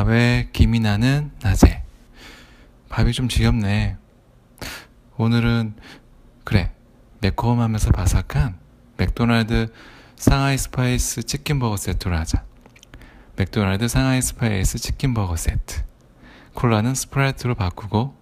밥에 김이 나는 낮에. 밥이 좀 지겹네. 오늘은, 그래, 매콤하면서 바삭한 맥도날드 상하이 스파이스 치킨버거 세트로 하자. 맥도날드 상하이 스파이스 치킨버거 세트. 콜라는 스프라이트로 바꾸고